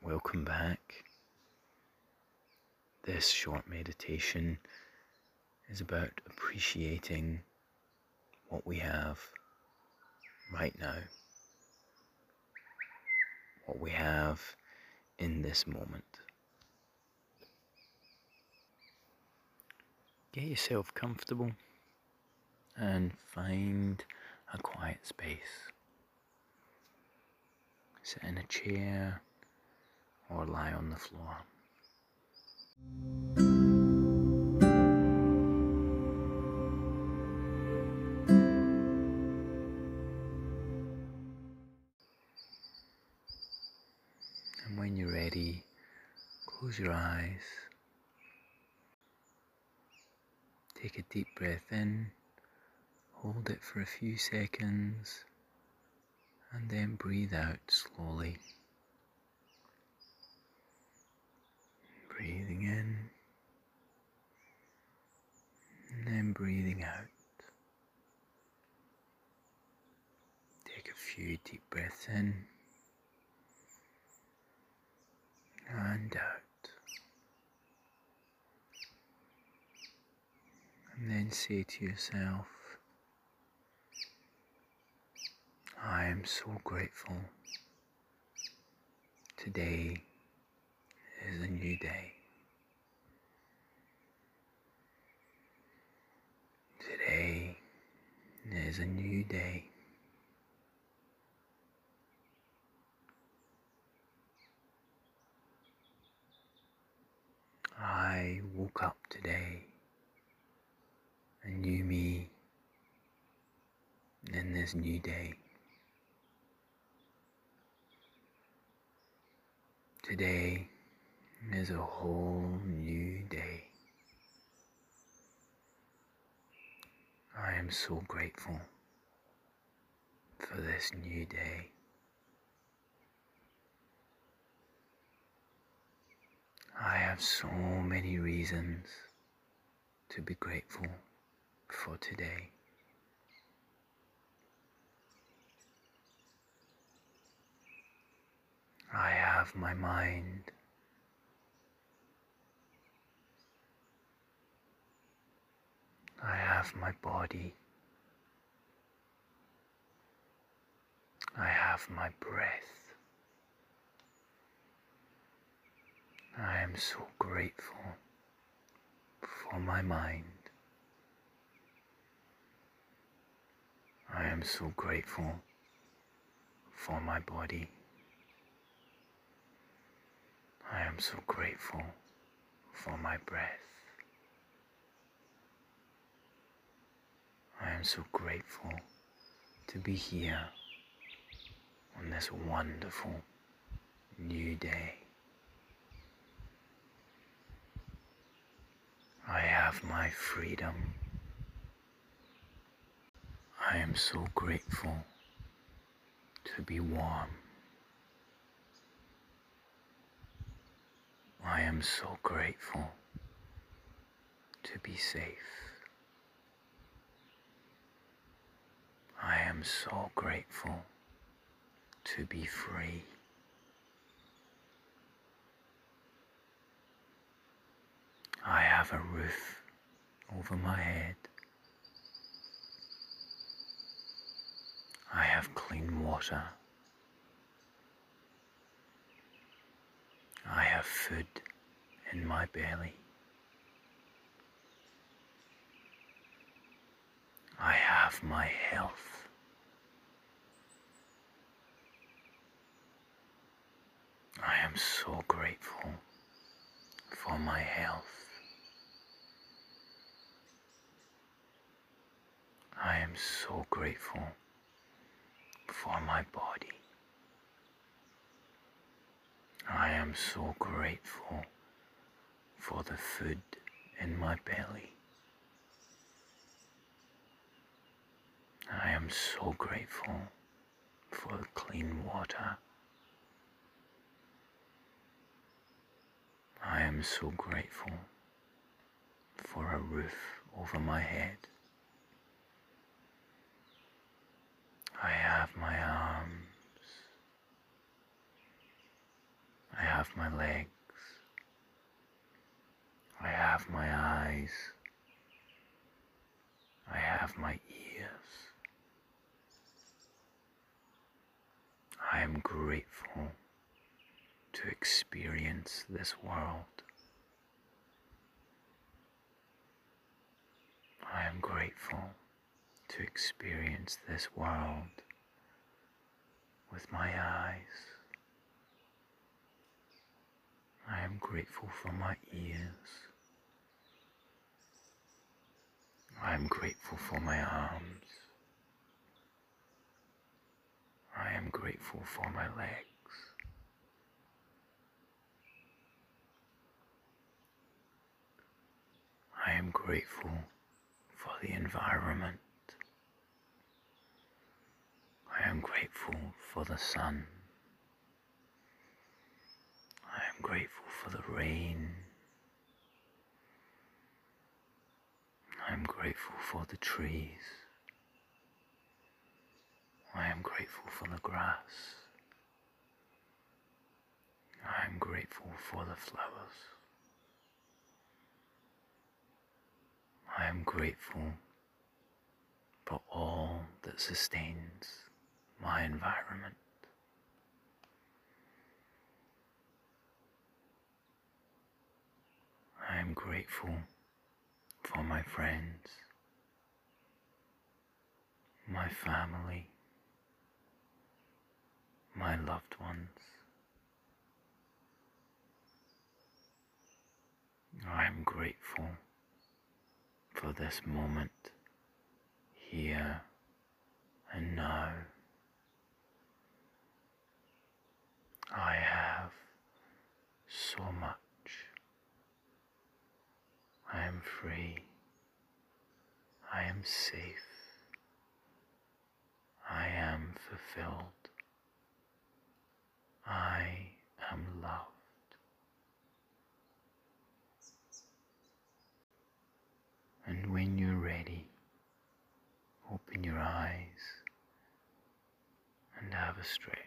welcome back. This short meditation is about appreciating what we have right now, what we have in this moment. Get yourself comfortable and find a quiet space. Sit in a chair or lie on the floor. And when you're ready, close your eyes. Take a deep breath in, hold it for a few seconds, and then breathe out slowly. Breathing in and then breathing out. Take a few deep breaths in and out. And then say to yourself, I am so grateful. Today is a new day. Today is a new day. I woke up today, a new me in this new day. Today is a whole new day. I am so grateful for this new day. I have so many reasons to be grateful for today. I have my mind. I have my body. I have my breath. I am so grateful for my mind. I am so grateful for my body. I am so grateful for my breath. I am so grateful to be here on this wonderful new day. I have my freedom. I am so grateful to be warm. I am so grateful to be safe. I am so grateful to be free. I have a roof over my head. I have clean water. I have food in my belly. I have my health. I am so grateful for my health. I am so grateful for my body. I am so grateful for the food in my belly. I am so grateful for clean water. I am so grateful for a roof over my head. I have my arms. I have my legs. I have my eyes. I have my ears. I am grateful to experience this world. I am grateful to experience this world with my eyes. I am grateful for my ears. I am grateful for my arms. I am grateful for my legs. I am grateful for the environment. I am grateful for the sun. I am grateful for the rain. I am grateful for the trees. I am grateful for the grass. I am grateful for the flowers. I am grateful for all that sustains my environment. I am grateful for my friends, my family, my loved ones. I am grateful for this moment here and now. I have so much. I am free. I am safe. I am fulfilled. I am loved. And when you're ready, open your eyes and have a stretch.